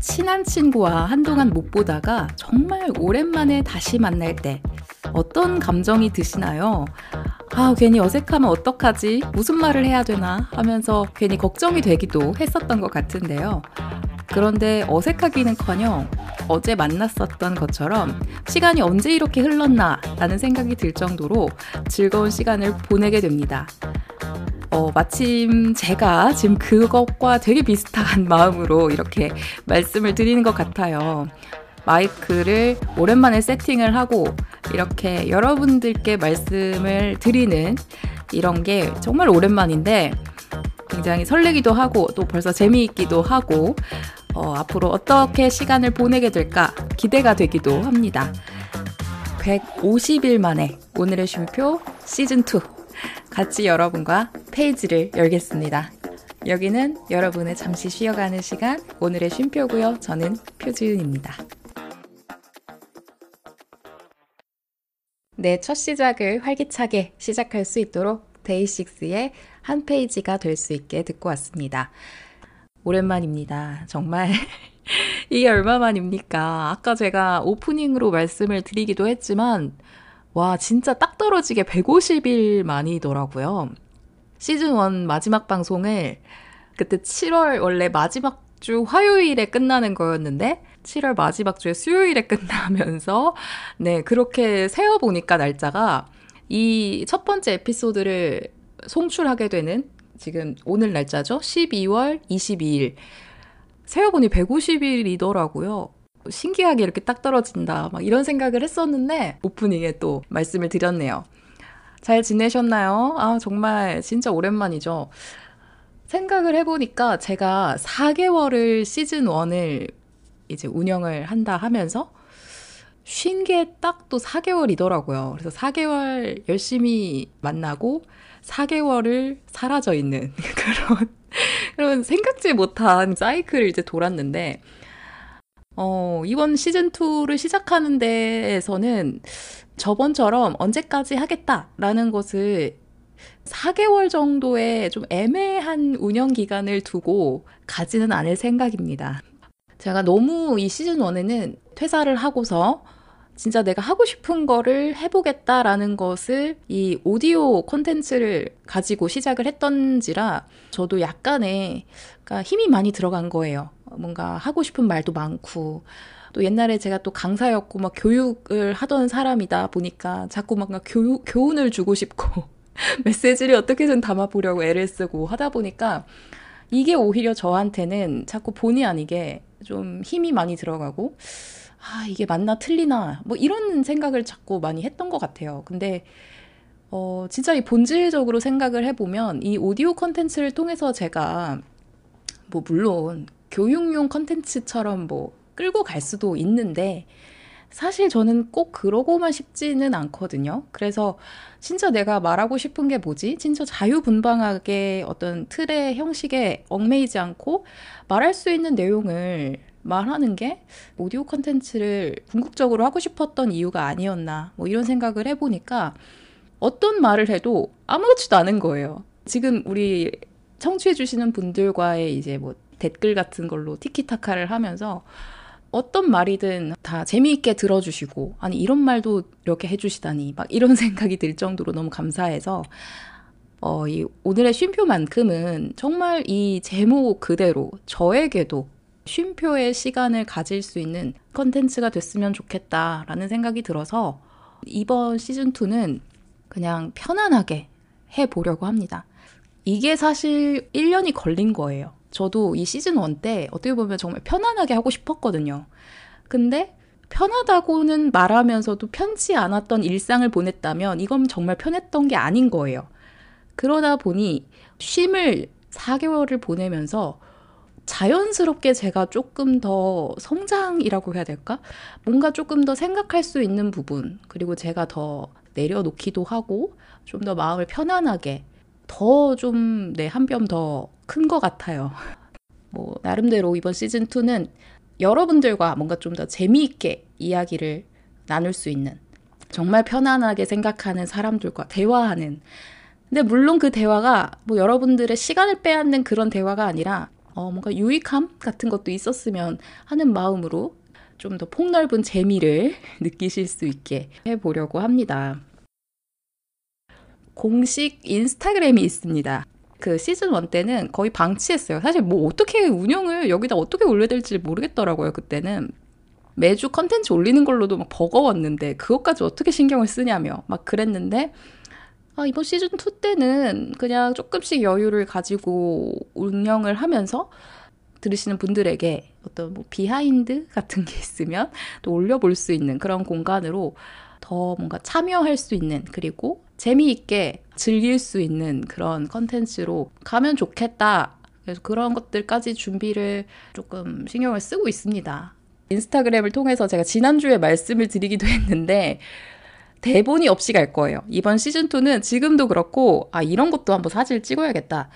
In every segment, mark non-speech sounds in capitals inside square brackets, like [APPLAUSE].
친한 친구와 한동안 못 보다가 정말 오랜만에 다시 만날 때 어떤 감정이 드시나요? 아, 괜히 어색하면 어떡하지? 무슨 말을 해야 되나? 하면서 괜히 걱정이 되기도 했었던 것 같은데요. 그런데 어색하기는 커녕 어제 만났었던 것처럼 시간이 언제 이렇게 흘렀나 라는 생각이 들 정도로 즐거운 시간을 보내게 됩니다. 어, 마침 제가 지금 그것과 되게 비슷한 [LAUGHS] 마음으로 이렇게 말씀을 드리는 것 같아요. 마이크를 오랜만에 세팅을 하고 이렇게 여러분들께 말씀을 드리는 이런 게 정말 오랜만인데 굉장히 설레기도 하고 또 벌써 재미있기도 하고 어, 앞으로 어떻게 시간을 보내게 될까 기대가 되기도 합니다. 150일 만에 오늘의 쉼표 시즌2 같이 여러분과 페이지를 열겠습니다. 여기는 여러분의 잠시 쉬어가는 시간 오늘의 쉼표고요. 저는 표지은입니다. 네, 첫 시작을 활기차게 시작할 수 있도록 데이식스의 한 페이지가 될 수 있게 듣고 왔습니다. 오랜만입니다. 정말 [LAUGHS] 이게 얼마만입니까? 아까 제가 오프닝으로 말씀을 드리기도 했지만 와, 진짜 딱 떨어지게 150일 만이더라고요. 시즌1 마지막 방송을 그때 7월 원래 마지막 주 화요일에 끝나는 거였는데 7월 마지막 주에 수요일에 끝나면서 네, 그렇게 세어 보니까 날짜가 이 첫 번째 에피소드를 송출하게 되는 지금 오늘 날짜죠. 12월 22일. 세어보니 150일이더라고요. 신기하게 이렇게 딱 떨어진다. 막 이런 생각을 했었는데 오프닝에 또 말씀을 드렸네요. 잘 지내셨나요? 아, 정말 진짜 오랜만이죠. 생각을 해보니까 제가 4개월을 시즌 1을 이제 운영을 한다 하면서 쉰 게 딱 또 4개월이더라고요. 그래서 4개월 열심히 만나고 4개월을 사라져 있는 [LAUGHS] 그런, 그런 생각지 못한 사이클을 이제 돌았는데, 어, 이번 시즌2를 시작하는 데에서는 저번처럼 언제까지 하겠다라는 것을 4개월 정도의 좀 애매한 운영 기간을 두고 가지는 않을 생각입니다. 제가 너무 이 시즌 1에는 퇴사를 하고서 진짜 내가 하고 싶은 거를 해보겠다라는 것을 이 오디오 콘텐츠를 가지고 시작을 했던지라 저도 약간의 그러니까 힘이 많이 들어간 거예요. 뭔가 하고 싶은 말도 많고 또 옛날에 제가 또 강사였고 막 교육을 하던 사람이다 보니까 자꾸 막 교, 교훈을 주고 싶고 [LAUGHS] 메시지를 어떻게든 담아보려고 애를 쓰고 하다 보니까 이게 오히려 저한테는 자꾸 본의 아니게 좀 힘이 많이 들어가고 아 이게 맞나 틀리나 뭐 이런 생각을 자꾸 많이 했던 것 같아요. 근데 어 진짜 이 본질적으로 생각을 해보면 이 오디오 컨텐츠를 통해서 제가 뭐 물론 교육용 컨텐츠처럼 뭐 끌고 갈 수도 있는데 사실 저는 꼭 그러고만 싶지는 않거든요. 그래서 진짜 내가 말하고 싶은 게 뭐지? 진짜 자유분방하게 어떤 틀의 형식에 얽매이지 않고 말할 수 있는 내용을 말하는 게 오디오 컨텐츠를 궁극적으로 하고 싶었던 이유가 아니었나. 뭐 이런 생각을 해보니까 어떤 말을 해도 아무렇지도 않은 거예요. 지금 우리 청취해주시는 분들과의 이제 뭐 댓글 같은 걸로 티키타카를 하면서 어떤 말이든 다 재미있게 들어주시고, 아니, 이런 말도 이렇게 해주시다니, 막 이런 [LAUGHS] 생각이 들 정도로 너무 감사해서, 어, 이 오늘의 쉼표만큼은 정말 이 제목 그대로 저에게도 쉼표의 시간을 가질 수 있는 컨텐츠가 됐으면 좋겠다라는 생각이 들어서 이번 시즌2는 그냥 편안하게 해보려고 합니다. 이게 사실 1년이 걸린 거예요. 저도 이 시즌 1 때 어떻게 보면 정말 편안하게 하고 싶었거든요. 근데 편하다고는 말하면서도 편치 않았던 일상을 보냈다면 이건 정말 편했던 게 아닌 거예요. 그러다 보니 쉼을 4개월을 보내면서 자연스럽게 제가 조금 더 성장이라고 해야 될까? 뭔가 조금 더 생각할 수 있는 부분, 그리고 제가 더 내려놓기도 하고, 좀 더 마음을 편안하게, 더 좀, 네, 한 뼘 더 큰 것 같아요. [LAUGHS] 뭐, 나름대로 이번 시즌2는 여러분들과 뭔가 좀 더 재미있게 이야기를 나눌 수 있는, 정말 편안하게 생각하는 사람들과 대화하는 근데 물론 그 대화가 뭐 여러분들의 시간을 빼앗는 그런 대화가 아니라 어, 뭔가 유익함 같은 것도 있었으면 하는 마음으로 좀 더 폭넓은 재미를 [LAUGHS] 느끼실 수 있게 해보려고 합니다. 공식 인스타그램이 있습니다. 그 시즌 1 때는 거의 방치했어요. 사실 뭐 어떻게 운영을 여기다 어떻게 올려야 될지 모르겠더라고요, 그때는. 매주 컨텐츠 올리는 걸로도 막 버거웠는데 그것까지 어떻게 신경을 쓰냐며 막 그랬는데 아, 이번 시즌 2 때는 그냥 조금씩 여유를 가지고 운영을 하면서 들으시는 분들에게 어떤 뭐 behind 같은 게 있으면 또 올려볼 수 있는 그런 공간으로 더 뭔가 참여할 수 있는 그리고 재미있게 즐길 수 있는 그런 컨텐츠로 가면 좋겠다. 그래서 그런 것들까지 준비를 조금 신경을 쓰고 있습니다. 인스타그램을 통해서 제가 지난주에 말씀을 드리기도 [LAUGHS] 했는데 대본이 없이 갈 거예요. 이번 시즌2는 지금도 그렇고, 아, 이런 것도 한번 사진을 찍어야겠다.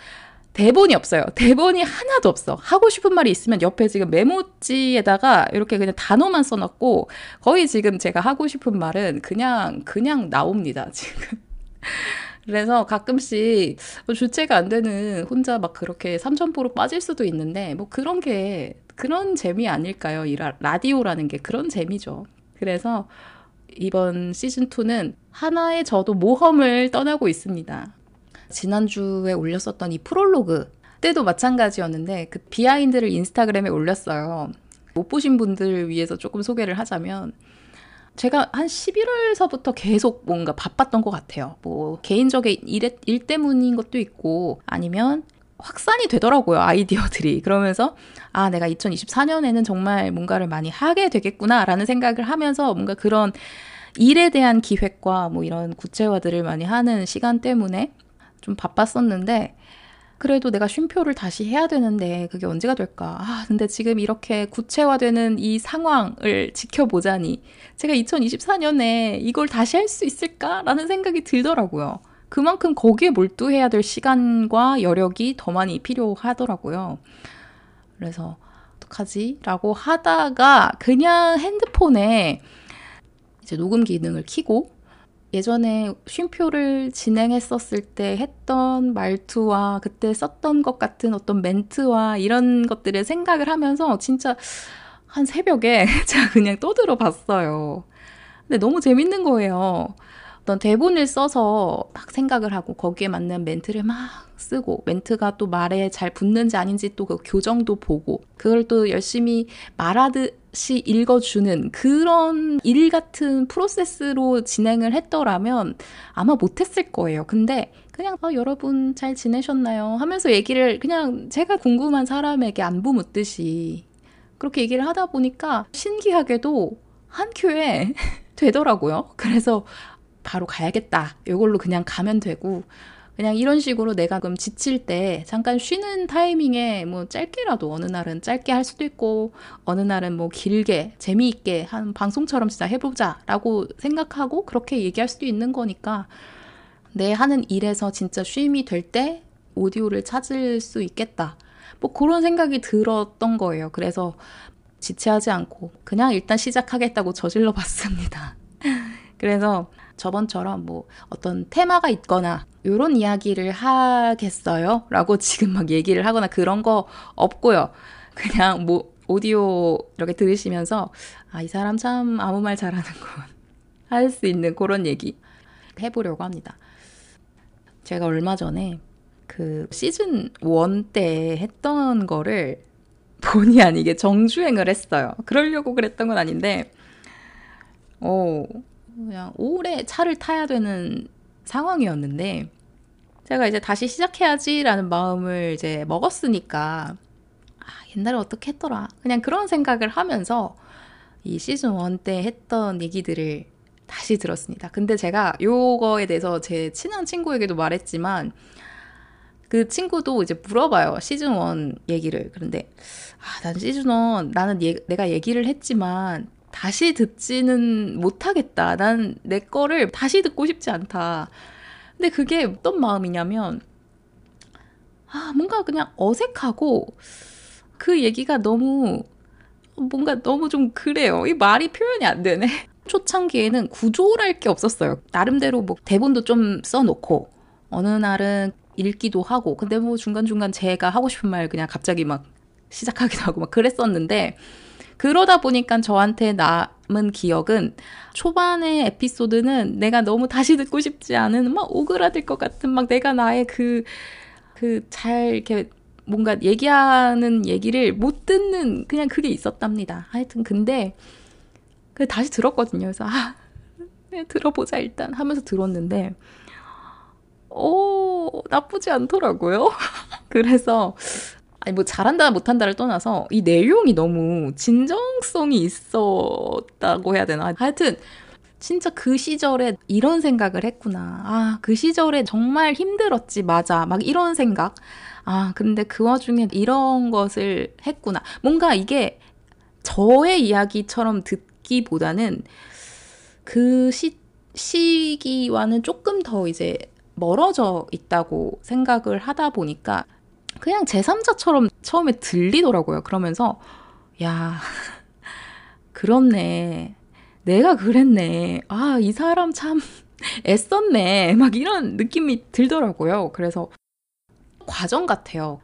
대본이 없어요. 대본이 하나도 없어. 하고 싶은 말이 있으면 옆에 지금 메모지에다가 이렇게 그냥 단어만 써놨고, 거의 지금 제가 하고 싶은 말은 그냥, 그냥 나옵니다, 지금. [LAUGHS] 그래서 가끔씩 뭐 주체가 안 되는 혼자 막 그렇게 삼천포로 빠질 수도 있는데, 뭐 그런 게, 그런 재미 아닐까요? 이 라디오라는 게 그런 재미죠. 그래서 이번 시즌2는 하나의 저도 모험을 떠나고 있습니다. 지난주에 올렸었던 이 프롤로그 때도 마찬가지였는데 그 비하인드를 인스타그램에 올렸어요. 못 보신 분들 위해서 조금 소개를 하자면 제가 한 11월서부터 계속 뭔가 바빴던 것 같아요. 뭐 개인적인 일, 일 때문인 것도 있고 아니면 확산이 되더라고요, 아이디어들이. 그러면서, 아, 내가 2024년에는 정말 뭔가를 많이 하게 되겠구나라는 생각을 하면서 뭔가 그런 일에 대한 기획과 뭐 이런 구체화들을 많이 하는 시간 때문에 좀 바빴었는데, 그래도 내가 쉼표를 다시 해야 되는데 그게 언제가 될까? 아, 근데 지금 이렇게 구체화되는 이 상황을 지켜보자니 제가 2024년에 이걸 다시 할 수 있을까라는 생각이 들더라고요. 그만큼 거기에 몰두해야 될 시간과 여력이 더 많이 필요하더라고요. 그래서 어떡하지? 라고 하다가 그냥 핸드폰에 이제 녹음 기능을 키고 예전에 쉼표를 진행했었을 때 했던 말투와 그때 썼던 것 같은 어떤 멘트와 이런 것들을 생각을 하면서 진짜 한 새벽에 [LAUGHS] 제가 그냥 떠들어 봤어요. 근데 너무 재밌는 거예요. 어떤 대본을 써서 막 생각을 하고 거기에 맞는 멘트를 막 쓰고 멘트가 또 말에 잘 붙는지 아닌지 또 그 교정도 보고 그걸 또 열심히 말하듯이 읽어주는 그런 일 같은 프로세스로 진행을 했더라면 아마 못했을 거예요. 근데 그냥 어, 여러분 잘 지내셨나요? 하면서 얘기를 그냥 제가 궁금한 사람에게 안부 묻듯이 그렇게 얘기를 하다 보니까 신기하게도 한 큐에 [LAUGHS] 되더라고요. 그래서 바로 가야겠다. 이걸로 그냥 가면 되고 그냥 이런 식으로 내가 그럼 지칠 때 잠깐 쉬는 타이밍에 뭐 짧게라도 어느 날은 짧게 할 수도 있고 어느 날은 뭐 길게 재미있게 한 방송처럼 진짜 해보자라고 생각하고 그렇게 얘기할 수도 있는 거니까 내 하는 일에서 진짜 쉼이 될 때 오디오를 찾을 수 있겠다. 뭐 그런 생각이 들었던 거예요. 그래서 지체하지 않고 그냥 일단 시작하겠다고 저질러 봤습니다. [LAUGHS] 그래서 저번처럼 뭐 어떤 테마가 있거나 이런 이야기를 하겠어요? 라고 [LAUGHS] 지금 막 얘기를 하거나 그런 거 없고요. 그냥 뭐 오디오 이렇게 들으시면서 아, 이 사람 참 아무 말 잘하는군. [LAUGHS] 할 수 있는 그런 얘기 해보려고 합니다. 제가 얼마 전에 그 시즌 1 때 했던 거를 [LAUGHS] 본의 아니게 정주행을 했어요. 그러려고 그랬던 건 아닌데, 어, 그냥 오래 차를 타야 되는 상황이었는데 제가 이제 다시 시작해야지라는 마음을 이제 먹었으니까 아, 옛날에 어떻게 했더라. 그냥 그런 생각을 하면서 이 시즌 1 때 했던 얘기들을 다시 들었습니다. 근데 제가 요거에 대해서 제 친한 친구에게도 말했지만 그 친구도 이제 물어봐요. 시즌 1 얘기를. 그런데 아, 난 시즌 1 나는 예, 내가 얘기를 했지만 다시 듣지는 못하겠다. 난 내 거를 다시 듣고 싶지 않다. 근데 그게 어떤 마음이냐면, 아, 뭔가 그냥 어색하고, 그 얘기가 너무, 뭔가 너무 좀 그래요. 이 말이 표현이 안 되네. [LAUGHS] 초창기에는 구조랄 게 없었어요. 나름대로 뭐 대본도 좀 써놓고, 어느 날은 읽기도 하고, 근데 뭐 중간중간 제가 하고 싶은 말 그냥 갑자기 막 시작하기도 하고 막 그랬었는데, 그러다 보니까 저한테 남은 기억은 초반의 에피소드는 내가 너무 다시 듣고 싶지 않은 막 오그라들 것 같은 막 내가 나의 그, 그 잘 이렇게 뭔가 얘기하는 얘기를 못 듣는 그냥 그게 있었답니다. 하여튼 근데 그 다시 들었거든요. 그래서 아, 네, 들어보자 일단 하면서 들었는데 오, 나쁘지 않더라고요. [LAUGHS] 그래서 아니 뭐 잘한다 못한다를 떠나서 이 내용이 너무 진정성이 있었다고 해야 되나. 하여튼 진짜 그 시절에 이런 생각을 했구나. 아, 그 시절에 정말 힘들었지. 맞아. 막 이런 생각. 아, 근데 그 와중에 이런 것을 했구나. 뭔가 이게 저의 이야기처럼 듣기보다는 그 시, 시기와는 조금 더 이제 멀어져 있다고 생각을 하다 보니까 그냥 제3자처럼 처음에 들리더라고요. 그러면서, 야, [LAUGHS] 그렇네. 내가 그랬네. 아, 이 사람 참 [LAUGHS] 애썼네. 막 이런 느낌이 들더라고요. 그래서 과정 같아요.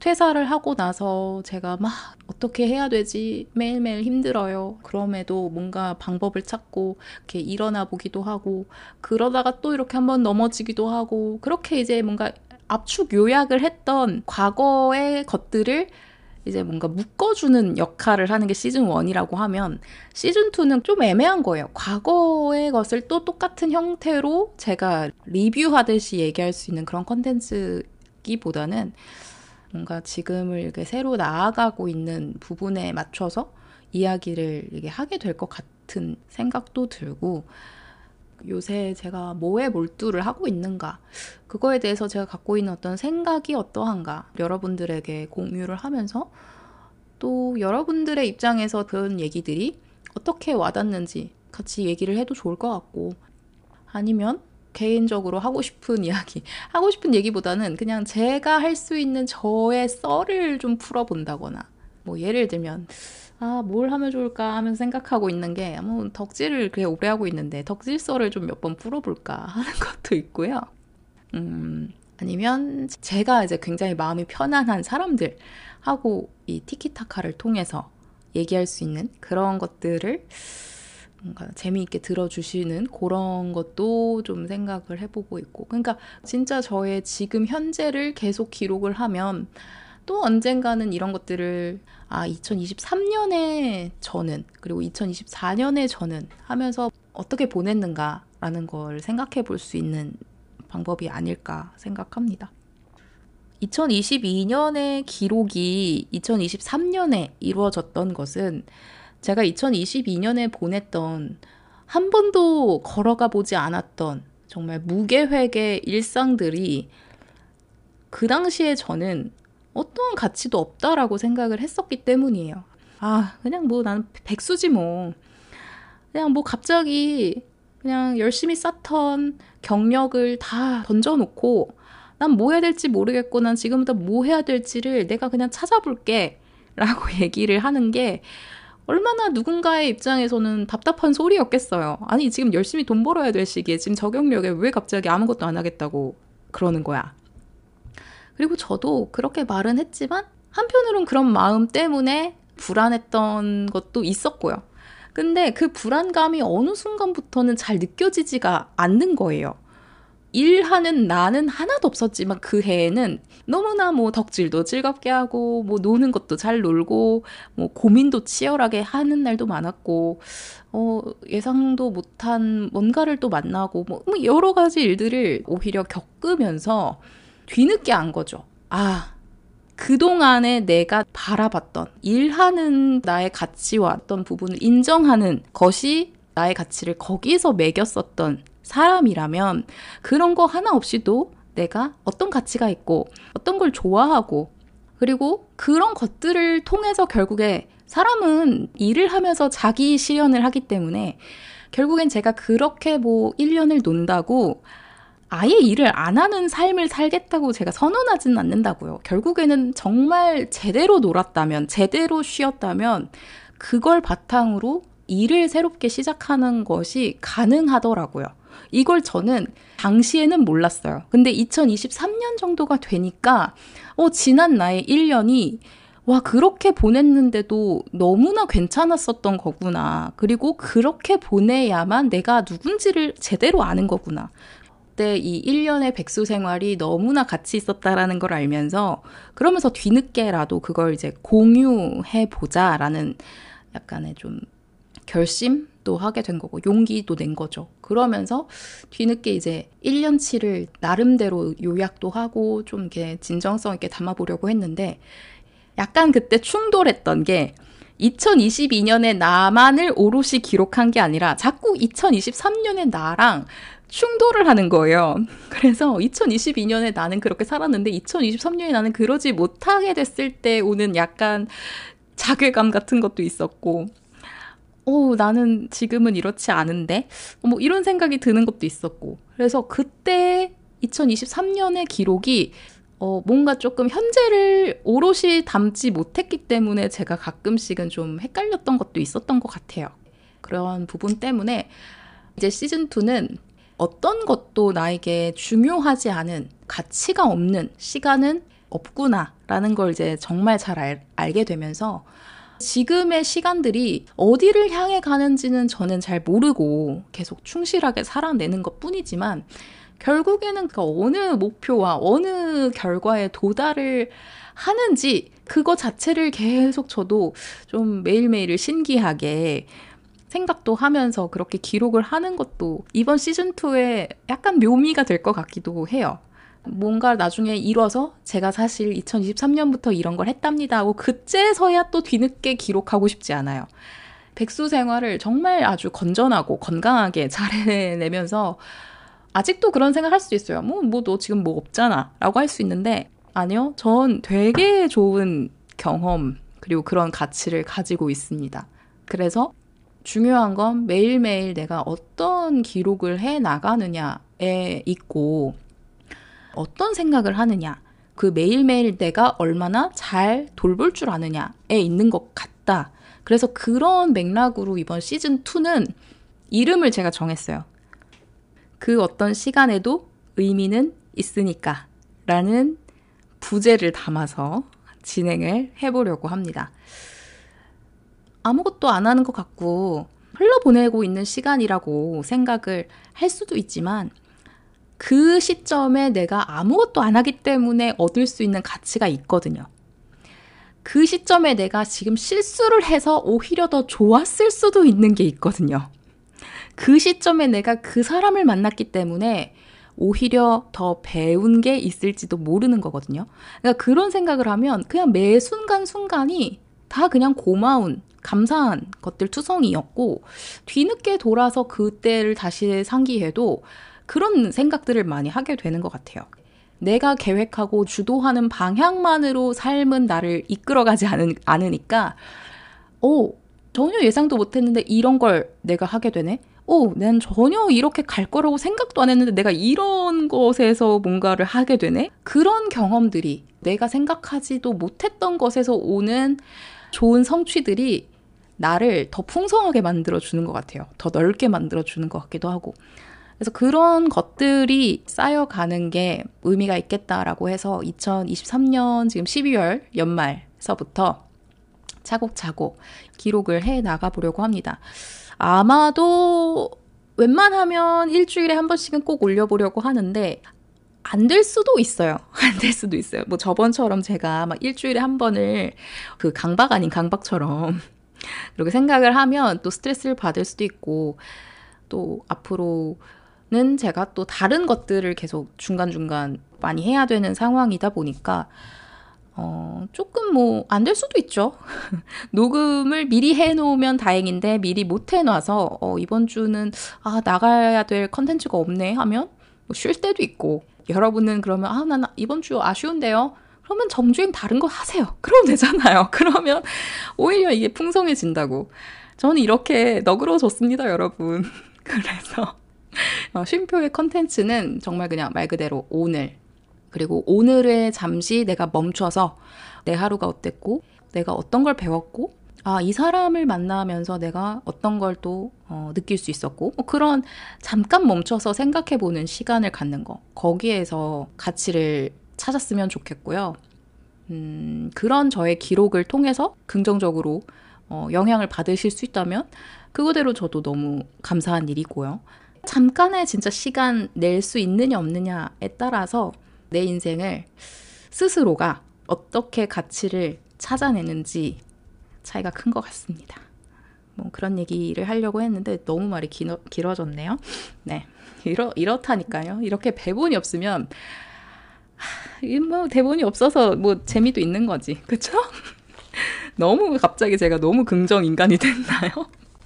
퇴사를 하고 나서 제가 막 어떻게 해야 되지? 매일매일 힘들어요. 그럼에도 뭔가 방법을 찾고 이렇게 일어나 보기도 하고 그러다가 또 이렇게 한번 넘어지기도 하고 그렇게 이제 뭔가 압축 요약을 했던 과거의 것들을 이제 뭔가 묶어주는 역할을 하는 게 시즌 1이라고 하면 시즌 2는 좀 애매한 거예요. 과거의 것을 또 똑같은 형태로 제가 리뷰하듯이 얘기할 수 있는 그런 컨텐츠기보다는 뭔가 지금을 이렇게 새로 나아가고 있는 부분에 맞춰서 이야기를 이게 하게 될 것 같은 생각도 들고 요새 제가 뭐에 몰두를 하고 있는가 그거에 대해서 제가 갖고 있는 어떤 생각이 어떠한가 여러분들에게 공유를 하면서 또 여러분들의 입장에서 그런 얘기들이 어떻게 와닿는지 같이 얘기를 해도 좋을 것 같고 아니면 개인적으로 하고 싶은 [LAUGHS] 이야기 하고 싶은 얘기보다는 그냥 제가 할 수 있는 저의 썰을 좀 풀어본다거나 뭐 예를 들면 아, 뭘 하면 좋을까 하면서 생각하고 있는 게, 뭐, 덕질을 그래 오래 하고 있는데, 덕질서를 좀 몇 번 풀어볼까 [LAUGHS] 하는 것도 있고요. 음, 아니면 제가 이제 굉장히 마음이 편안한 사람들 하고 이 티키타카를 통해서 얘기할 수 있는 그런 것들을 뭔가 재미있게 들어주시는 그런 것도 좀 생각을 해보고 있고. 그러니까 진짜 저의 지금 현재를 계속 기록을 하면 또 언젠가는 이런 것들을 아, 2023년에 저는 그리고 2024년에 저는 하면서 어떻게 보냈는가라는 걸 생각해 볼 수 있는 방법이 아닐까 생각합니다. 2022년의 기록이 2023년에 이루어졌던 것은 제가 2022년에 보냈던 한 번도 걸어가 보지 않았던 정말 무계획의 일상들이 그 당시에 저는 어떠한 가치도 없다라고 생각을 했었기 때문이에요. 아, 그냥 뭐 나는 백수지 뭐. 그냥 뭐 갑자기 그냥 열심히 쌓던 경력을 다 던져놓고 난 뭐 해야 될지 모르겠고 난 지금부터 뭐 해야 될지를 내가 그냥 찾아볼게 라고 [LAUGHS] 얘기를 하는 게 얼마나 누군가의 입장에서는 답답한 소리였겠어요. 아니, 지금 열심히 돈 벌어야 될 시기에 지금 저경력에 왜 갑자기 아무것도 안 하겠다고 그러는 거야. 그리고 저도 그렇게 말은 했지만 한편으론 그런 마음 때문에 불안했던 것도 있었고요. 근데 그 불안감이 어느 순간부터는 잘 느껴지지가 않는 거예요. 일하는 나는 하나도 없었지만 그 해에는 너무나 뭐 덕질도 즐겁게 하고 뭐 노는 것도 잘 놀고 뭐 고민도 치열하게 하는 날도 많았고 어 예상도 못한 뭔가를 또 만나고 뭐, 뭐 여러 가지 일들을 오히려 겪으면서 뒤늦게 안 거죠. 아, 그동안에 내가 바라봤던 일하는 나의 가치와 어떤 부분을 인정하는 것이 나의 가치를 거기서 매겼었던 사람이라면 그런 거 하나 없이도 내가 어떤 가치가 있고 어떤 걸 좋아하고 그리고 그런 것들을 통해서 결국에 사람은 일을 하면서 자기 실현을 하기 때문에 결국엔 제가 그렇게 뭐 1년을 논다고 아예 일을 안 하는 삶을 살겠다고 제가 선언하지는 않는다고요. 결국에는 정말 제대로 놀았다면, 제대로 쉬었다면, 그걸 바탕으로 일을 새롭게 시작하는 것이 가능하더라고요. 이걸 저는 당시에는 몰랐어요. 근데 2023년 정도가 되니까, 어, 지난 나의 1년이 와, 그렇게 보냈는데도 너무나 괜찮았었던 거구나. 그리고 그렇게 보내야만 내가 누군지를 제대로 아는 거구나. 그때 이 1년의 백수 생활이 너무나 가치 있었다라는 걸 알면서 그러면서 뒤늦게라도 그걸 이제 공유해 보자라는 약간의 좀 결심도 하게 된 거고 용기도 낸 거죠. 그러면서 뒤늦게 이제 1년치를 나름대로 요약도 하고 좀 이렇게 진정성 있게 담아보려고 했는데 약간 그때 충돌했던 게 2022년에 나만을 오롯이 기록한 게 아니라 자꾸 2023년에 나랑 충돌을 하는 거예요. 그래서 2022년에 나는 그렇게 살았는데 2023년에 나는 그러지 못하게 됐을 때 오는 약간 자괴감 같은 것도 있었고, 어, 나는 지금은 이렇지 않은데? 뭐 이런 생각이 드는 것도 있었고. 그래서 그때 2023년의 기록이 어, 뭔가 조금 현재를 오롯이 담지 못했기 때문에 제가 가끔씩은 좀 헷갈렸던 것도 있었던 것 같아요. 그런 부분 때문에 이제 시즌2는 어떤 것도 나에게 중요하지 않은 가치가 없는 시간은 없구나라는 걸 이제 정말 잘 알, 알게 되면서 지금의 시간들이 어디를 향해 가는지는 저는 잘 모르고 계속 충실하게 살아내는 것 뿐이지만 결국에는 그 어느 목표와 어느 결과에 도달을 하는지 그거 자체를 계속 저도 좀 매일매일을 신기하게 생각도 하면서 그렇게 기록을 하는 것도 이번 시즌2에 약간 묘미가 될 것 같기도 해요. 뭔가 나중에 이뤄서 제가 사실 2023년부터 이런 걸 했답니다 하고 그제서야 또 뒤늦게 기록하고 싶지 않아요. 백수 생활을 정말 아주 건전하고 건강하게 잘 해내면서 아직도 그런 생각 할 수 있어요. 뭐, 뭐, 너 지금 뭐 없잖아. 라고 할 수 있는데, 아니요. 전 되게 좋은 경험, 그리고 그런 가치를 가지고 있습니다. 그래서 중요한 건 매일매일 내가 어떤 기록을 해 나가느냐에 있고, 어떤 생각을 하느냐, 그 매일매일 내가 얼마나 잘 돌볼 줄 아느냐에 있는 것 같다. 그래서 그런 맥락으로 이번 시즌 2는 이름을 제가 정했어요. 그 어떤 시간에도 의미는 있으니까 라는 부제를 담아서 진행을 해보려고 합니다. 아무것도 안 하는 것 같고 흘러보내고 있는 시간이라고 생각을 할 수도 있지만 그 시점에 내가 아무것도 안 하기 때문에 얻을 수 있는 가치가 있거든요. 그 시점에 내가 지금 실수를 해서 오히려 더 좋았을 수도 있는 게 있거든요. 그 시점에 내가 그 사람을 만났기 때문에 오히려 더 배운 게 있을지도 모르는 거거든요. 그러니까 그런 생각을 하면 그냥 매 순간순간이 다 그냥 고마운, 감사한 것들 투성이었고, 뒤늦게 돌아서 그때를 다시 상기해도 그런 생각들을 많이 하게 되는 것 같아요. 내가 계획하고 주도하는 방향만으로 삶은 나를 이끌어가지 않으, 않으니까, 오, 전혀 예상도 못했는데 이런 걸 내가 하게 되네? 오, 난 전혀 이렇게 갈 거라고 생각도 안 했는데 내가 이런 것에서 뭔가를 하게 되네? 그런 경험들이 내가 생각하지도 못했던 것에서 오는 좋은 성취들이 나를 더 풍성하게 만들어주는 것 같아요. 더 넓게 만들어주는 것 같기도 하고. 그래서 그런 것들이 쌓여가는 게 의미가 있겠다라고 해서 2023년 지금 12월 연말서부터 차곡차곡 기록을 해 나가보려고 합니다. 아마도 웬만하면 일주일에 한 번씩은 꼭 올려보려고 하는데 안될 수도 있어요. [LAUGHS] 안 될 수도 있어요. 뭐 저번처럼 제가 막 일주일에 한 번을 그 강박 아닌 강박처럼 그렇게 생각을 하면 또 스트레스를 받을 수도 있고 또 앞으로는 제가 또 다른 것들을 계속 중간중간 많이 해야 되는 상황이다 보니까 어, 조금 뭐, 안 될 수도 있죠. [LAUGHS] 녹음을 미리 해놓으면 다행인데, 미리 못 해놔서, 어, 이번 주는, 아, 나가야 될 컨텐츠가 없네 하면, 뭐 쉴 때도 있고, 여러분은 그러면, 아, 난 이번 주 아쉬운데요? 그러면 정주행 다른 거 하세요. [LAUGHS] 그러면 되잖아요. 그러면 오히려 이게 풍성해진다고. 저는 이렇게 너그러워졌습니다, 여러분. [LAUGHS] 그래서, 어, 쉼표의 컨텐츠는 정말 그냥 말 그대로 오늘, 그리고 오늘에 잠시 내가 멈춰서 내 하루가 어땠고, 내가 어떤 걸 배웠고, 아, 이 사람을 만나면서 내가 어떤 걸또 어, 느낄 수 있었고, 뭐 그런 잠깐 멈춰서 생각해 보는 시간을 갖는 거. 거기에서 가치를 찾았으면 좋겠고요. 음, 그런 저의 기록을 통해서 긍정적으로 어, 영향을 받으실 수 있다면 그거대로 저도 너무 감사한 일이고요. 잠깐의 진짜 시간 낼 수 있느냐 없느냐에 따라서 내 인생을 스스로가 어떻게 가치를 찾아내는지 차이가 큰 것 같습니다. 뭐 그런 얘기를 하려고 했는데 너무 말이 길어, 길어졌네요. 네. 이러, 이렇다니까요. 이렇게 대본이 없으면, 뭐 대본이 없어서 뭐 재미도 있는 거지. 그쵸? [LAUGHS] 너무 갑자기 제가 너무 긍정 인간이 됐나요?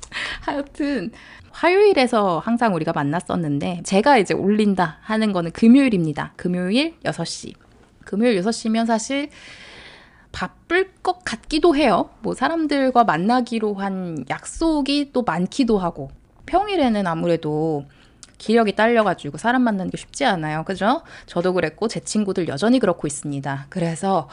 [LAUGHS] 하여튼, 화요일에서 항상 우리가 만났었는데, 제가 이제 올린다 하는 거는 금요일입니다. 금요일 6시. 금요일 6시면 사실 바쁠 것 같기도 해요. 뭐 사람들과 만나기로 한 약속이 또 많기도 하고. 평일에는 아무래도 기력이 딸려가지고 사람 만나는 게 쉽지 않아요. 그죠? 저도 그랬고, 제 친구들 여전히 그렇고 있습니다. 그래서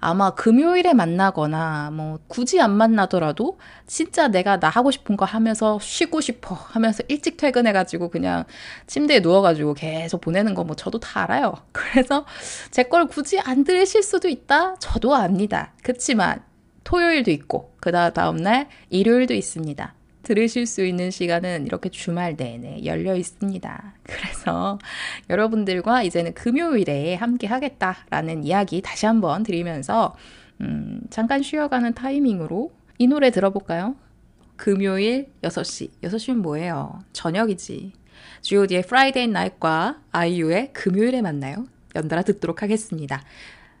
아마 금요일에 만나거나, 뭐, 굳이 안 만나더라도, 진짜 내가 나 하고 싶은 거 하면서 쉬고 싶어 하면서 일찍 퇴근해가지고 그냥 침대에 누워가지고 계속 보내는 거 뭐 저도 다 알아요. [LAUGHS] 그래서 제 걸 굳이 안 들으실 수도 있다? 저도 압니다. 그치만, 토요일도 있고, 그 다음날 일요일도 있습니다. 들으실 수 있는 시간은 이렇게 주말 내내 열려 있습니다. 그래서 여러분들과 이제는 금요일에 함께 하겠다라는 이야기 다시 한번 드리면서 음, 잠깐 쉬어가는 타이밍으로 이 노래 들어볼까요? 금요일 6시. 6시면 뭐예요? 저녁이지. G.O.D의 Friday Night과 아이유의 금요일에 만나요. 연달아 듣도록 하겠습니다.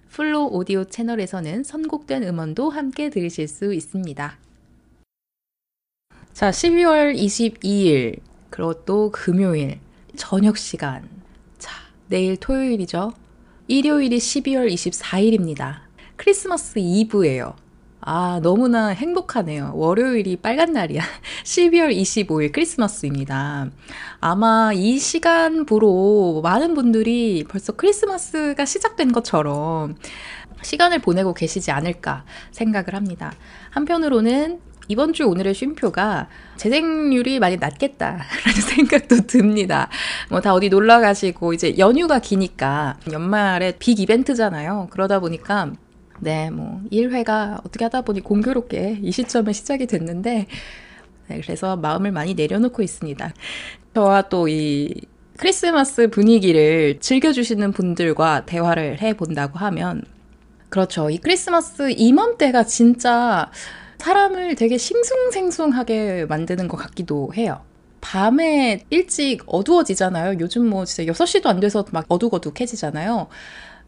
플로 오디오 채널에서는 선곡된 음원도 함께 들으실 수 있습니다. 자, 12월 22일, 그리고 또 금요일, 저녁 시간. 자, 내일 토요일이죠. 일요일이 12월 24일입니다. 크리스마스 이브예요. 아, 너무나 행복하네요. 월요일이 빨간 날이야. [LAUGHS] 12월 25일 크리스마스입니다. 아마 이 시간부로 많은 분들이 벌써 크리스마스가 시작된 것처럼 시간을 보내고 계시지 않을까 생각을 합니다. 한편으로는 이번 주 오늘의 쉼표가 재생률이 많이 낮겠다라는 [LAUGHS] 생각도 듭니다. 뭐 다 어디 놀러 가시고 이제 연휴가 기니까 연말에 빅 이벤트잖아요. 그러다 보니까 네, 뭐 1회가 어떻게 하다 보니 공교롭게 이 시점에 시작이 됐는데 네, 그래서 마음을 많이 내려놓고 있습니다. 저와 또 이 크리스마스 분위기를 즐겨주시는 분들과 대화를 해본다고 하면 그렇죠. 이 크리스마스 이맘때가 진짜 사람을 되게 싱숭생숭하게 만드는 것 같기도 해요. 밤에 일찍 어두워지잖아요. 요즘 뭐 진짜 6시도 안 돼서 막 어둑어둑해지잖아요.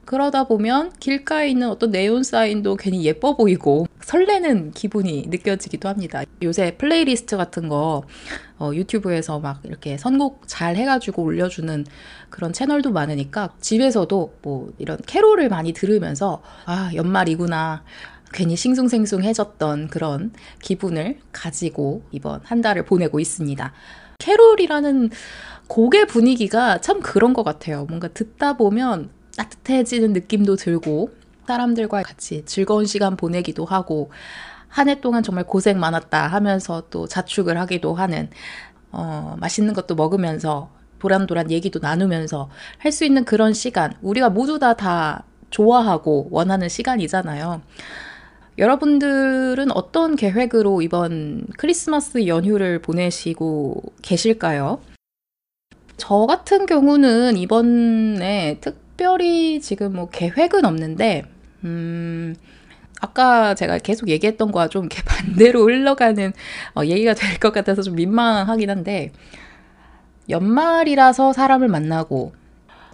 그러다 보면 길가에 있는 어떤 네온 사인도 괜히 예뻐 보이고 설레는 기분이 느껴지기도 합니다. 요새 플레이리스트 같은 거 어, 유튜브에서 막 이렇게 선곡 잘 해가지고 올려주는 그런 채널도 많으니까 집에서도 뭐 이런 캐롤을 많이 들으면서 아 연말이구나 괜히 싱숭생숭해졌던 그런 기분을 가지고 이번 한 달을 보내고 있습니다. 캐롤이라는 곡의 분위기가 참 그런 것 같아요. 뭔가 듣다 보면 따뜻해지는 느낌도 들고 사람들과 같이 즐거운 시간 보내기도 하고 한 해 동안 정말 고생 많았다 하면서 또 자축을 하기도 하는 어, 맛있는 것도 먹으면서 도란도란 얘기도 나누면서 할 수 있는 그런 시간 우리가 모두 다다 좋아하고 원하는 시간이잖아요. 여러분들은 어떤 계획으로 이번 크리스마스 연휴를 보내시고 계실까요? 저 같은 경우는 이번에 특별히 지금 뭐 계획은 없는데, 음, 아까 제가 계속 얘기했던 거와 좀 이렇게 [LAUGHS] 반대로 흘러가는 어, 얘기가 될 것 같아서 좀 민망하긴 한데, 연말이라서 사람을 만나고,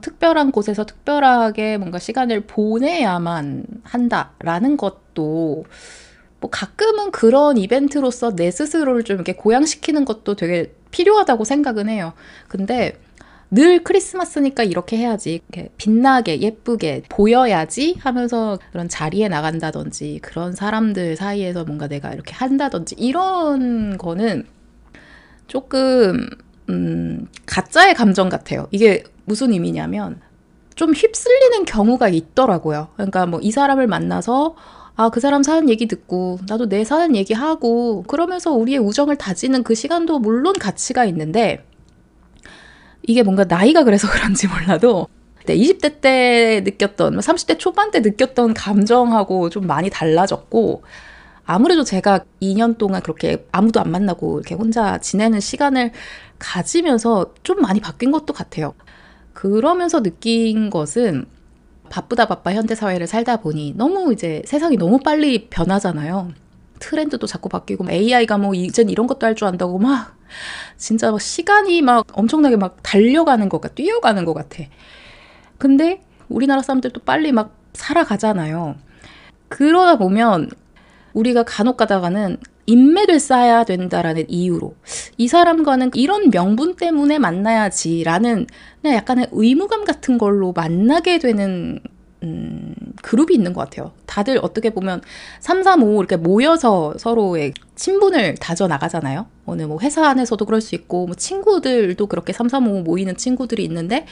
특별한 곳에서 특별하게 뭔가 시간을 보내야만 한다라는 것도 뭐 가끔은 그런 이벤트로서 내 스스로를 좀 이렇게 고양시키는 것도 되게 필요하다고 생각은 해요. 근데 늘 크리스마스니까 이렇게 해야지. 이렇게 빛나게, 예쁘게 보여야지 하면서 그런 자리에 나간다든지 그런 사람들 사이에서 뭔가 내가 이렇게 한다든지 이런 거는 조금, 음, 가짜의 감정 같아요. 이게 무슨 의미냐면 좀 휩쓸리는 경우가 있더라고요. 그러니까 뭐 이 사람을 만나서 아, 그 사람 사는 얘기 듣고, 나도 내 사는 얘기 하고, 그러면서 우리의 우정을 다지는 그 시간도 물론 가치가 있는데, 이게 뭔가 나이가 그래서 [LAUGHS] 그런지 몰라도, 20대 때 느꼈던, 30대 초반 때 느꼈던 감정하고 좀 많이 달라졌고, 아무래도 제가 2년 동안 그렇게 아무도 안 만나고 이렇게 혼자 지내는 시간을 가지면서 좀 많이 바뀐 것도 같아요. 그러면서 느낀 것은 바쁘다 바빠 현대 사회를 살다 보니 너무 이제 세상이 너무 빨리 변하잖아요. 트렌드도 자꾸 바뀌고 AI가 뭐 이젠 이런 것도 할 줄 안다고 막 진짜 막 시간이 막 엄청나게 막 달려가는 것 같아 뛰어가는 것 같아. 근데 우리나라 사람들도 빨리 막 살아가잖아요. 그러다 보면 우리가 간혹 가다가는 인맥을 쌓아야 된다라는 이유로 이 사람과는 이런 명분 때문에 만나야지라는 그냥 약간의 의무감 같은 걸로 만나게 되는 음, 그룹이 있는 것 같아요. 다들 어떻게 보면 3, 3, 5 이렇게 모여서 서로의 친분을 다져 나가잖아요. 어느 뭐 회사 안에서도 그럴 수 있고, 뭐 친구들도 그렇게 3, 3, 5 모이는 친구들이 있는데,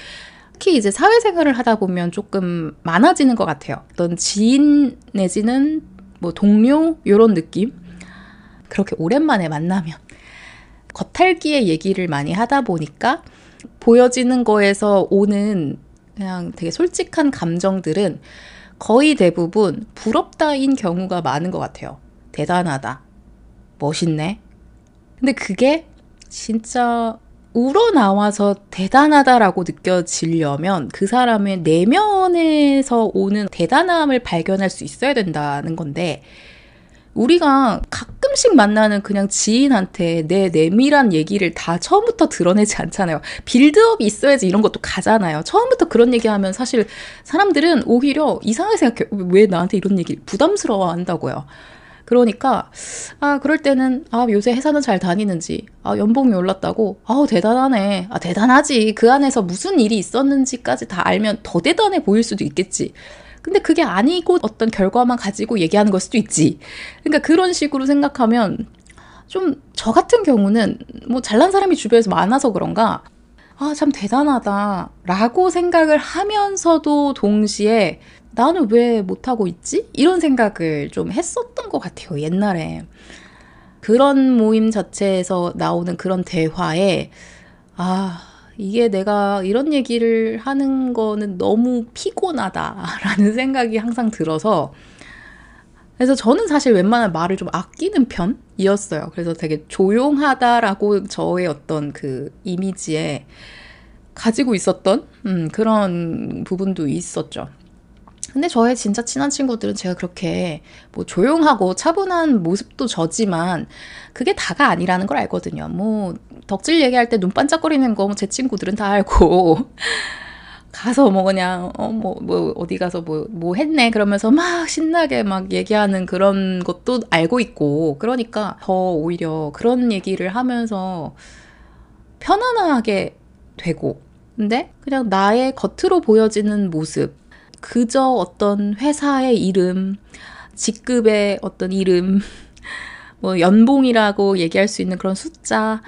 특히 이제 사회생활을 하다 보면 조금 많아지는 것 같아요. 어떤 지인 내지는 뭐 동료, 요런 느낌? 그렇게 오랜만에 만나면 겉핥기의 얘기를 많이 하다 보니까 보여지는 거에서 오는 그냥 되게 솔직한 감정들은 거의 대부분 부럽다인 경우가 많은 것 같아요. 대단하다. 멋있네. 근데 그게 진짜 우러나와서 대단하다라고 느껴지려면 그 사람의 내면에서 오는 대단함을 발견할 수 있어야 된다는 건데, 우리가 가끔 씩 만나는 그냥 지인한테 내 내밀한 얘기를 다 처음부터 드러내지 않잖아요. 빌드업이 있어야지 이런 것도 가잖아요. 처음부터 그런 얘기하면 사실 사람들은 오히려 이상하게 생각해요. 왜 나한테 이런 얘기 부담스러워 한다고요. 그러니까 아 그럴 때는 아 요새 회사는 잘 다니는지 아 연봉이 올랐다고 아우 대단하네 아 대단하지 그 안에서 무슨 일이 있었는지까지 다 알면 더 대단해 보일 수도 있겠지 근데 그게 아니고 어떤 결과만 가지고 얘기하는 걸 수도 있지. 그러니까 그런 식으로 생각하면 좀 저 같은 경우는 뭐 잘난 사람이 주변에서 많아서 그런가 아, 참 대단하다. 라고 생각을 하면서도 동시에 나는 왜 못하고 있지? 이런 생각을 좀 했었던 것 같아요, 옛날에. 그런 모임 자체에서 나오는 그런 대화에, 아, 이게 내가 이런 얘기를 하는 거는 너무 피곤하다라는 [LAUGHS] 생각이 항상 들어서 그래서 저는 사실 웬만한 말을 좀 아끼는 편이었어요. 그래서 되게 조용하다라고 저의 어떤 그 이미지에 가지고 있었던 음, 그런 부분도 있었죠. 근데 저의 진짜 친한 친구들은 제가 그렇게 뭐 조용하고 차분한 모습도 저지만 그게 다가 아니라는 걸 알거든요. 뭐 덕질 얘기할 때 눈 반짝거리는 거 제 친구들은 다 알고. [LAUGHS] 가서 뭐 그냥 어뭐뭐 뭐 어디 가서 뭐뭐 뭐 했네? 그러면서 막 신나게 막 얘기하는 그런 것도 알고 있고. 그러니까 더 오히려 그런 얘기를 하면서 편안하게 되고. 근데 그냥 나의 겉으로 보여지는 모습. 그저 어떤 회사의 이름, 직급의 어떤 이름, [LAUGHS] 뭐 연봉이라고 얘기할 수 있는 그런 숫자,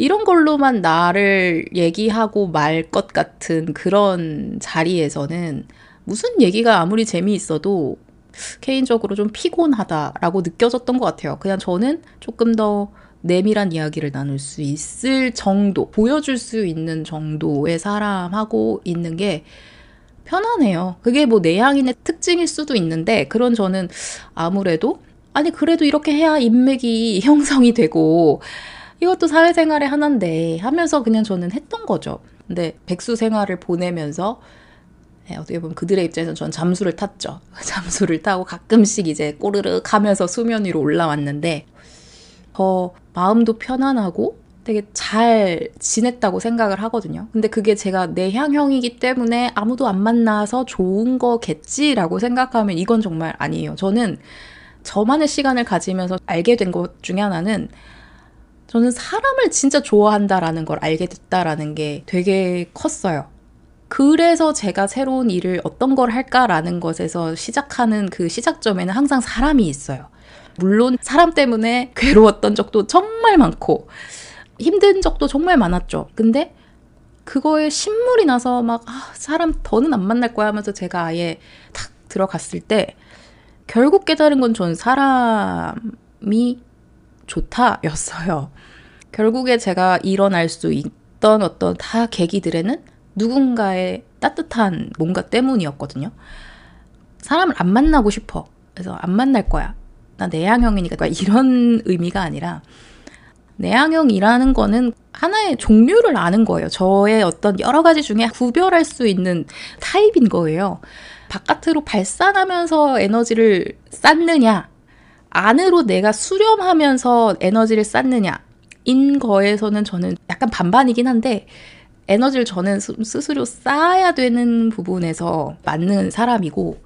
이런 걸로만 나를 얘기하고 말 것 같은 그런 자리에서는 무슨 얘기가 아무리 재미있어도 개인적으로 좀 피곤하다라고 느껴졌던 것 같아요. 그냥 저는 조금 더 내밀한 이야기를 나눌 수 있을 정도, 보여줄 수 있는 정도의 사람하고 있는 게 편하네요. 그게 뭐 내향인의 특징일 수도 있는데, 그런 저는 아무래도, 아니, 그래도 이렇게 해야 인맥이 형성이 되고, 이것도 사회생활의 하나인데, 하면서 그냥 저는 했던 거죠. 근데 백수 생활을 보내면서, 네, 어떻게 보면 그들의 입장에서 전 잠수를 탔죠. [LAUGHS] 잠수를 타고 가끔씩 이제 꼬르륵 하면서 수면 위로 올라왔는데, 더 마음도 편안하고, 되게 잘 지냈다고 생각을 하거든요. 근데 그게 제가 내향형이기 때문에 아무도 안 만나서 좋은 거겠지라고 생각하면 이건 정말 아니에요. 저는 저만의 시간을 가지면서 알게 된 것 중에 하나는 저는 사람을 진짜 좋아한다라는 걸 알게 됐다라는 게 되게 컸어요. 그래서 제가 새로운 일을 어떤 걸 할까라는 것에서 시작하는 그 시작점에는 항상 사람이 있어요. 물론 사람 때문에 [LAUGHS] 괴로웠던 적도 정말 많고, 힘든 적도 정말 많았죠. 근데 그거에 신물이 나서 막 아, 사람 더는 안 만날 거야 하면서 제가 아예 탁 들어갔을 때 결국 깨달은 건전 사람이 좋다였어요. 결국에 제가 일어날 수 있던 어떤 다 계기들에는 누군가의 따뜻한 뭔가 때문이었거든요. 사람을 안 만나고 싶어. 그래서 안 만날 거야. 나 내향형이니까 그러니까 이런 [LAUGHS] 의미가 아니라 내향형이라는 거는 하나의 종류를 아는 거예요. 저의 어떤 여러 가지 중에 구별할 수 있는 타입인 거예요. 바깥으로 발산하면서 에너지를 쌓느냐, 안으로 내가 수렴하면서 에너지를 쌓느냐, 인 거에서는 저는 약간 반반이긴 한데, 에너지를 저는 스스로 쌓아야 되는 부분에서 맞는 사람이고,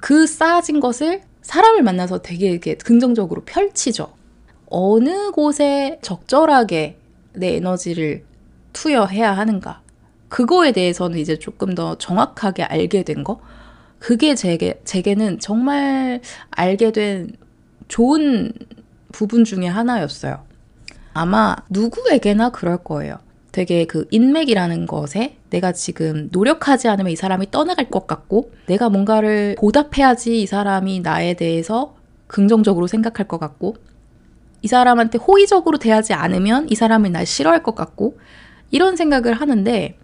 그 쌓아진 것을 사람을 만나서 되게 이렇게 긍정적으로 펼치죠. 어느 곳에 적절하게 내 에너지를 투여해야 하는가. 그거에 대해서는 이제 조금 더 정확하게 알게 된 거. 그게 제게, 제게는 정말 알게 된 좋은 부분 중에 하나였어요. 아마 누구에게나 그럴 거예요. 되게 그 인맥이라는 것에 내가 지금 노력하지 않으면 이 사람이 떠나갈 것 같고 내가 뭔가를 보답해야지 이 사람이 나에 대해서 긍정적으로 생각할 것 같고 이 사람한테 호의적으로 대하지 않으면 이 사람이 날 싫어할 것 같고 이런 생각을 하는데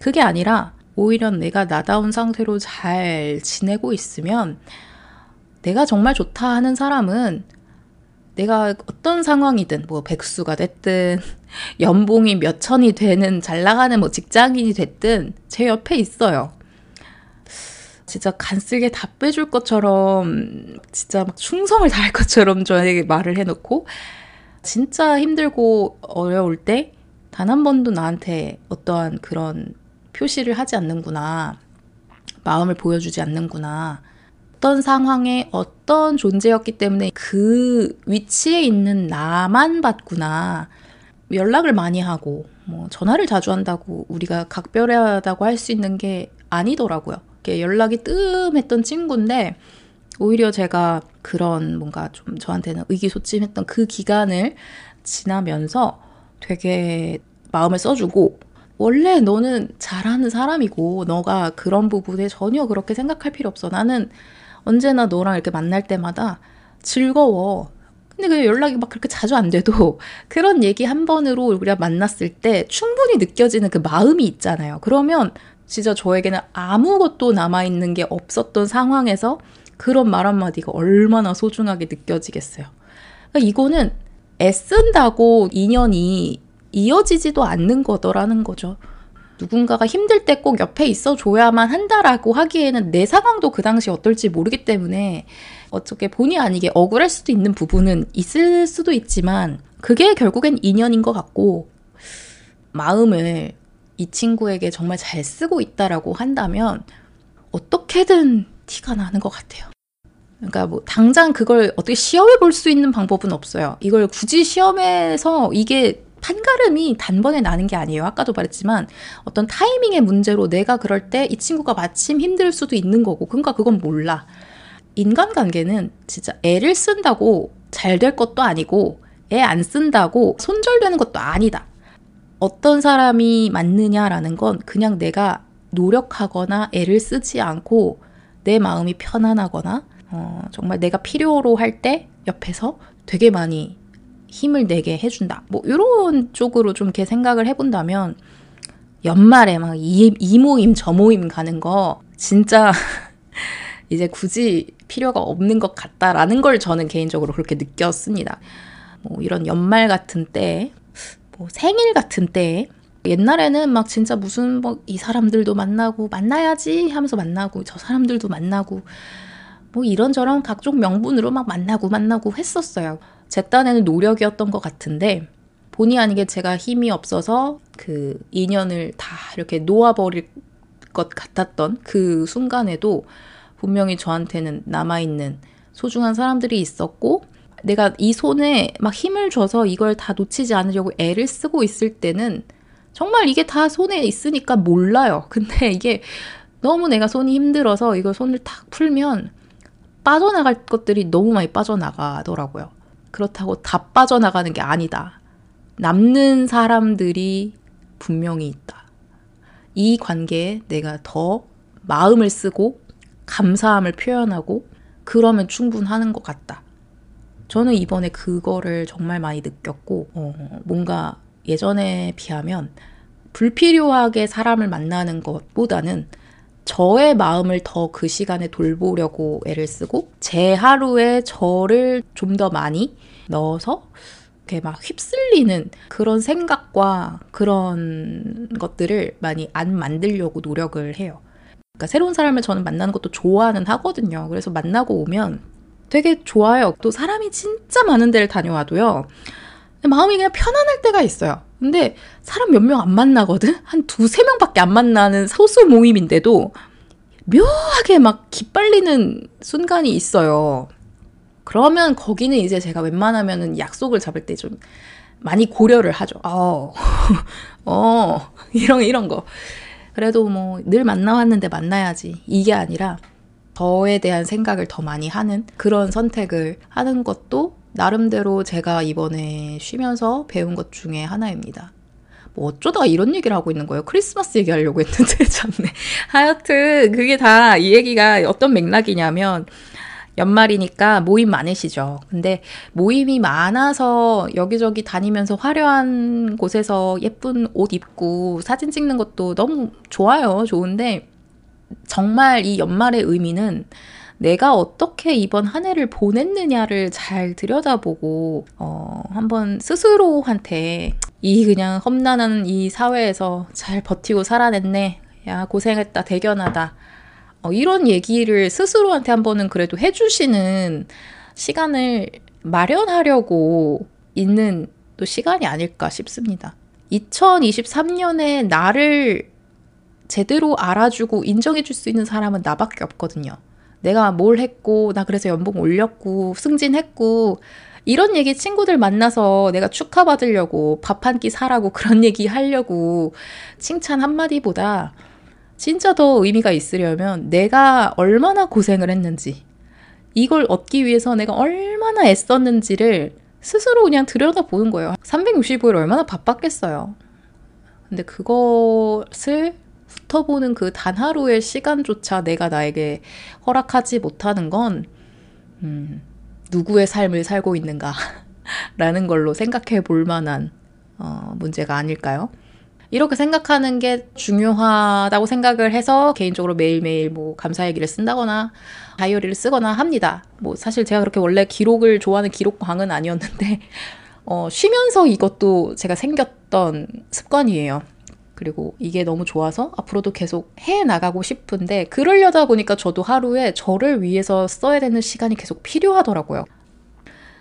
그게 아니라 오히려 내가 나다운 상태로 잘 지내고 있으면 내가 정말 좋다 하는 사람은 내가 어떤 상황이든 뭐 백수가 됐든 [LAUGHS] 연봉이 몇 천이 되는 잘 나가는 뭐 직장인이 됐든 제 옆에 있어요. 진짜 간쓸게 다 빼줄 것처럼 진짜 막 충성을 다할 것처럼 저에게 말을 해놓고 진짜 힘들고 어려울 때 단 한 번도 나한테 어떠한 그런 표시를 하지 않는구나. 마음을 보여주지 않는구나. 어떤 상황에 어떤 존재였기 때문에 그 위치에 있는 나만 봤구나. 연락을 많이 하고, 뭐, 전화를 자주 한다고 우리가 각별하다고 할 수 있는 게 아니더라고요. 연락이 뜸했던 친구인데, 오히려 제가 그런 뭔가 좀 저한테는 의기소침했던 그 기간을 지나면서 되게 마음을 써주고, 원래 너는 잘하는 사람이고, 너가 그런 부분에 전혀 그렇게 생각할 필요 없어. 나는 언제나 너랑 이렇게 만날 때마다 즐거워. 근데 그 연락이 막 그렇게 자주 안 돼도 [LAUGHS] 그런 얘기 한 번으로 우리가 만났을 때 충분히 느껴지는 그 마음이 있잖아요. 그러면 진짜 저에게는 아무것도 남아있는 게 없었던 상황에서 그런 말 한마디가 얼마나 소중하게 느껴지겠어요. 그러니까 이거는 애쓴다고 인연이 이어지지도 않는 거더라는 거죠. 누군가가 힘들 때 꼭 옆에 있어 줘야만 한다라고 하기에는 내 상황도 그 당시 어떨지 모르기 때문에 어떻게 본의 아니게 억울할 수도 있는 부분은 있을 수도 있지만 그게 결국엔 인연인 것 같고 마음을 이 친구에게 정말 잘 쓰고 있다라고 한다면 어떻게든 티가 나는 것 같아요. 그러니까 뭐 당장 그걸 어떻게 시험해 볼 수 있는 방법은 없어요. 이걸 굳이 시험해서 이게 판가름이 단번에 나는 게 아니에요. 아까도 말했지만 어떤 타이밍의 문제로 내가 그럴 때 이 친구가 마침 힘들 수도 있는 거고 그러니까 그건 몰라. 인간관계는 진짜 애를 쓴다고 잘 될 것도 아니고 애 안 쓴다고 손절되는 것도 아니다. 어떤 사람이 맞느냐라는 건 그냥 내가 노력하거나 애를 쓰지 않고 내 마음이 편안하거나 어, 정말 내가 필요로 할 때 옆에서 되게 많이 힘을 내게 해준다. 뭐 이런 쪽으로 좀 이렇게 생각을 해본다면 연말에 막 이, 이 모임 저 모임 가는 거 진짜 [LAUGHS] 이제 굳이 필요가 없는 것 같다라는 걸 저는 개인적으로 그렇게 느꼈습니다. 뭐 이런 연말 같은 때, 뭐 생일 같은 때, 옛날에는 막 진짜 무슨 뭐 이 사람들도 만나고 만나야지 하면서 만나고 저 사람들도 만나고 뭐 이런저런 각종 명분으로 막 만나고 만나고 했었어요. 제 딴에는 노력이었던 것 같은데 본의 아니게 제가 힘이 없어서 그 인연을 다 이렇게 놓아버릴 것 같았던 그 순간에도 분명히 저한테는 남아있는 소중한 사람들이 있었고 내가 이 손에 막 힘을 줘서 이걸 다 놓치지 않으려고 애를 쓰고 있을 때는 정말 이게 다 손에 있으니까 몰라요. [LAUGHS] 근데 이게 너무 내가 손이 힘들어서 이걸 손을 탁 풀면 빠져나갈 것들이 너무 많이 빠져나가더라고요. 그렇다고 다 빠져나가는 게 아니다. 남는 사람들이 분명히 있다. 이 관계에 내가 더 마음을 쓰고 감사함을 표현하고 그러면 충분하는 것 같다. 저는 이번에 그거를 정말 많이 느꼈고, 어, 뭔가 예전에 비하면 불필요하게 사람을 만나는 것보다는 저의 마음을 더 그 시간에 돌보려고 애를 쓰고 제 하루에 저를 좀 더 많이 넣어서 이렇게 막 휩쓸리는 그런 생각과 그런 것들을 많이 안 만들려고 노력을 해요. 그러니까 새로운 사람을 저는 만나는 것도 좋아는 하거든요. 그래서 만나고 오면 되게 좋아요. 또 사람이 진짜 많은 데를 다녀와도요. 마음이 그냥 편안할 때가 있어요. 근데 사람 몇 명 안 만나거든? 한 두세 명밖에 안 만나는 소수 모임인데도 묘하게 막 기빨리는 순간이 있어요. 그러면 거기는 이제 제가 웬만하면은 약속을 잡을 때 좀 많이 고려를 하죠. 어, [LAUGHS] 어, 이런, 이런 거. 그래도 뭐 늘 만나왔는데 만나야지. 이게 아니라 저에 대한 생각을 더 많이 하는 그런 선택을 하는 것도 나름대로 제가 이번에 쉬면서 배운 것 중에 하나입니다. 뭐 어쩌다 이런 얘기를 하고 있는 거예요. 크리스마스 얘기하려고 했는데 [LAUGHS] 참네. 하여튼 그게 다 이 얘기가 어떤 맥락이냐면 연말이니까 모임 많으시죠. 근데 모임이 많아서 여기저기 다니면서 화려한 곳에서 예쁜 옷 입고 사진 찍는 것도 너무 좋아요. 좋은데 정말 이 연말의 의미는 내가 어떻게 이번 한 해를 보냈느냐를 잘 들여다보고, 어, 한번 스스로한테 이 그냥 험난한 이 사회에서 잘 버티고 살아냈네. 야, 고생했다. 대견하다. 어, 이런 얘기를 스스로한테 한 번은 그래도 해주시는 시간을 마련하려고 있는 또 시간이 아닐까 싶습니다. 2023년에 나를 제대로 알아주고 인정해줄 수 있는 사람은 나밖에 없거든요. 내가 뭘 했고, 나 그래서 연봉 올렸고, 승진했고, 이런 얘기 친구들 만나서 내가 축하받으려고 밥 한 끼 사라고 그런 얘기 하려고 칭찬 한마디보다 진짜 더 의미가 있으려면 내가 얼마나 고생을 했는지, 이걸 얻기 위해서 내가 얼마나 애썼는지를 스스로 그냥 들여다보는 거예요. 365일 얼마나 바빴겠어요. 근데 그것을 훑어보는 그 단 하루의 시간조차 내가 나에게 허락하지 못하는 건, 음, 누구의 삶을 살고 있는가? [LAUGHS] 라는 걸로 생각해 볼 만한, 어, 문제가 아닐까요? 이렇게 생각하는 게 중요하다고 생각을 해서 개인적으로 매일매일 뭐 감사 얘기를 쓴다거나 다이어리를 쓰거나 합니다. 뭐 사실 제가 그렇게 원래 기록을 좋아하는 기록광은 아니었는데 [LAUGHS] 어, 쉬면서 이것도 제가 생겼던 습관이에요. 그리고 이게 너무 좋아서 앞으로도 계속 해 나가고 싶은데 그러려다 보니까 저도 하루에 저를 위해서 써야 되는 시간이 계속 필요하더라고요.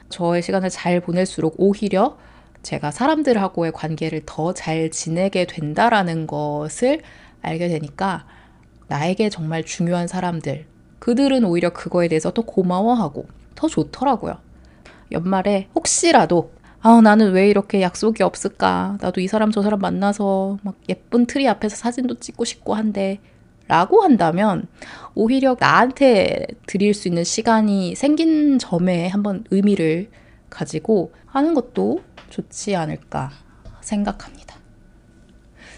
저의 시간을 잘 보낼수록 오히려 제가 사람들하고의 관계를 더 잘 지내게 된다라는 것을 알게 되니까 나에게 정말 중요한 사람들, 그들은 오히려 그거에 대해서 더 고마워하고 더 좋더라고요. 연말에 혹시라도 아, 나는 왜 이렇게 약속이 없을까? 나도 이 사람 저 사람 만나서 막 예쁜 트리 앞에서 사진도 찍고 싶고 한데 라고 한다면 오히려 나한테 드릴 수 있는 시간이 생긴 점에 한번 의미를 가지고 하는 것도 좋지 않을까 생각합니다.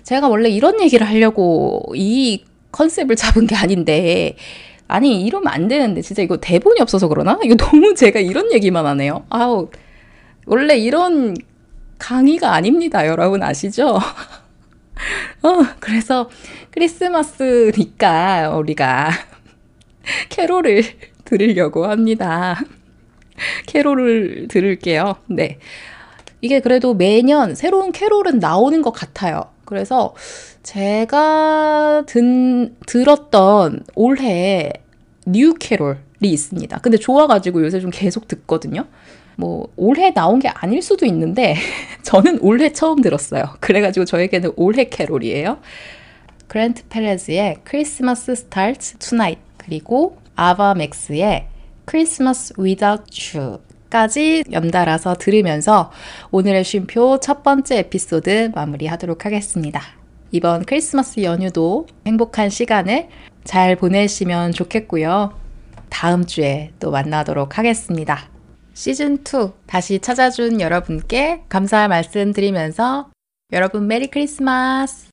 제가 원래 이런 얘기를 하려고 이 컨셉을 잡은 게 아닌데, 아니, 이러면 안 되는데, 진짜 이거 대본이 없어서 그러나? 이거 너무 제가 이런 얘기만 하네요. 아우, 원래 이런 강의가 아닙니다. 여러분 아시죠? [LAUGHS] 어, 그래서 크리스마스니까 우리가 캐롤을 들으려고 합니다. 캐롤을 들을게요. 네. 이게 그래도 매년 새로운 캐롤은 나오는 것 같아요. 그래서 제가 든, 들었던 올해 new 캐롤이 있습니다. 근데 좋아가지고 요새 좀 계속 듣거든요. 뭐, 올해 나온 게 아닐 수도 있는데, [LAUGHS] 저는 올해 처음 들었어요. 그래가지고 저에게는 올해 캐롤이에요. 그랜트 페레즈의 Christmas Starts Tonight, 그리고 아바 맥스의 크리스마스 Without 까지 연달아서 들으면서 오늘의 쉼표 첫 번째 에피소드 마무리하도록 하겠습니다. 이번 크리스마스 연휴도 행복한 시간을 잘 보내시면 좋겠고요. 다음 주에 또 만나도록 하겠습니다. 시즌2 다시 찾아준 여러분께 감사의 말씀 드리면서 여러분 메리 크리스마스!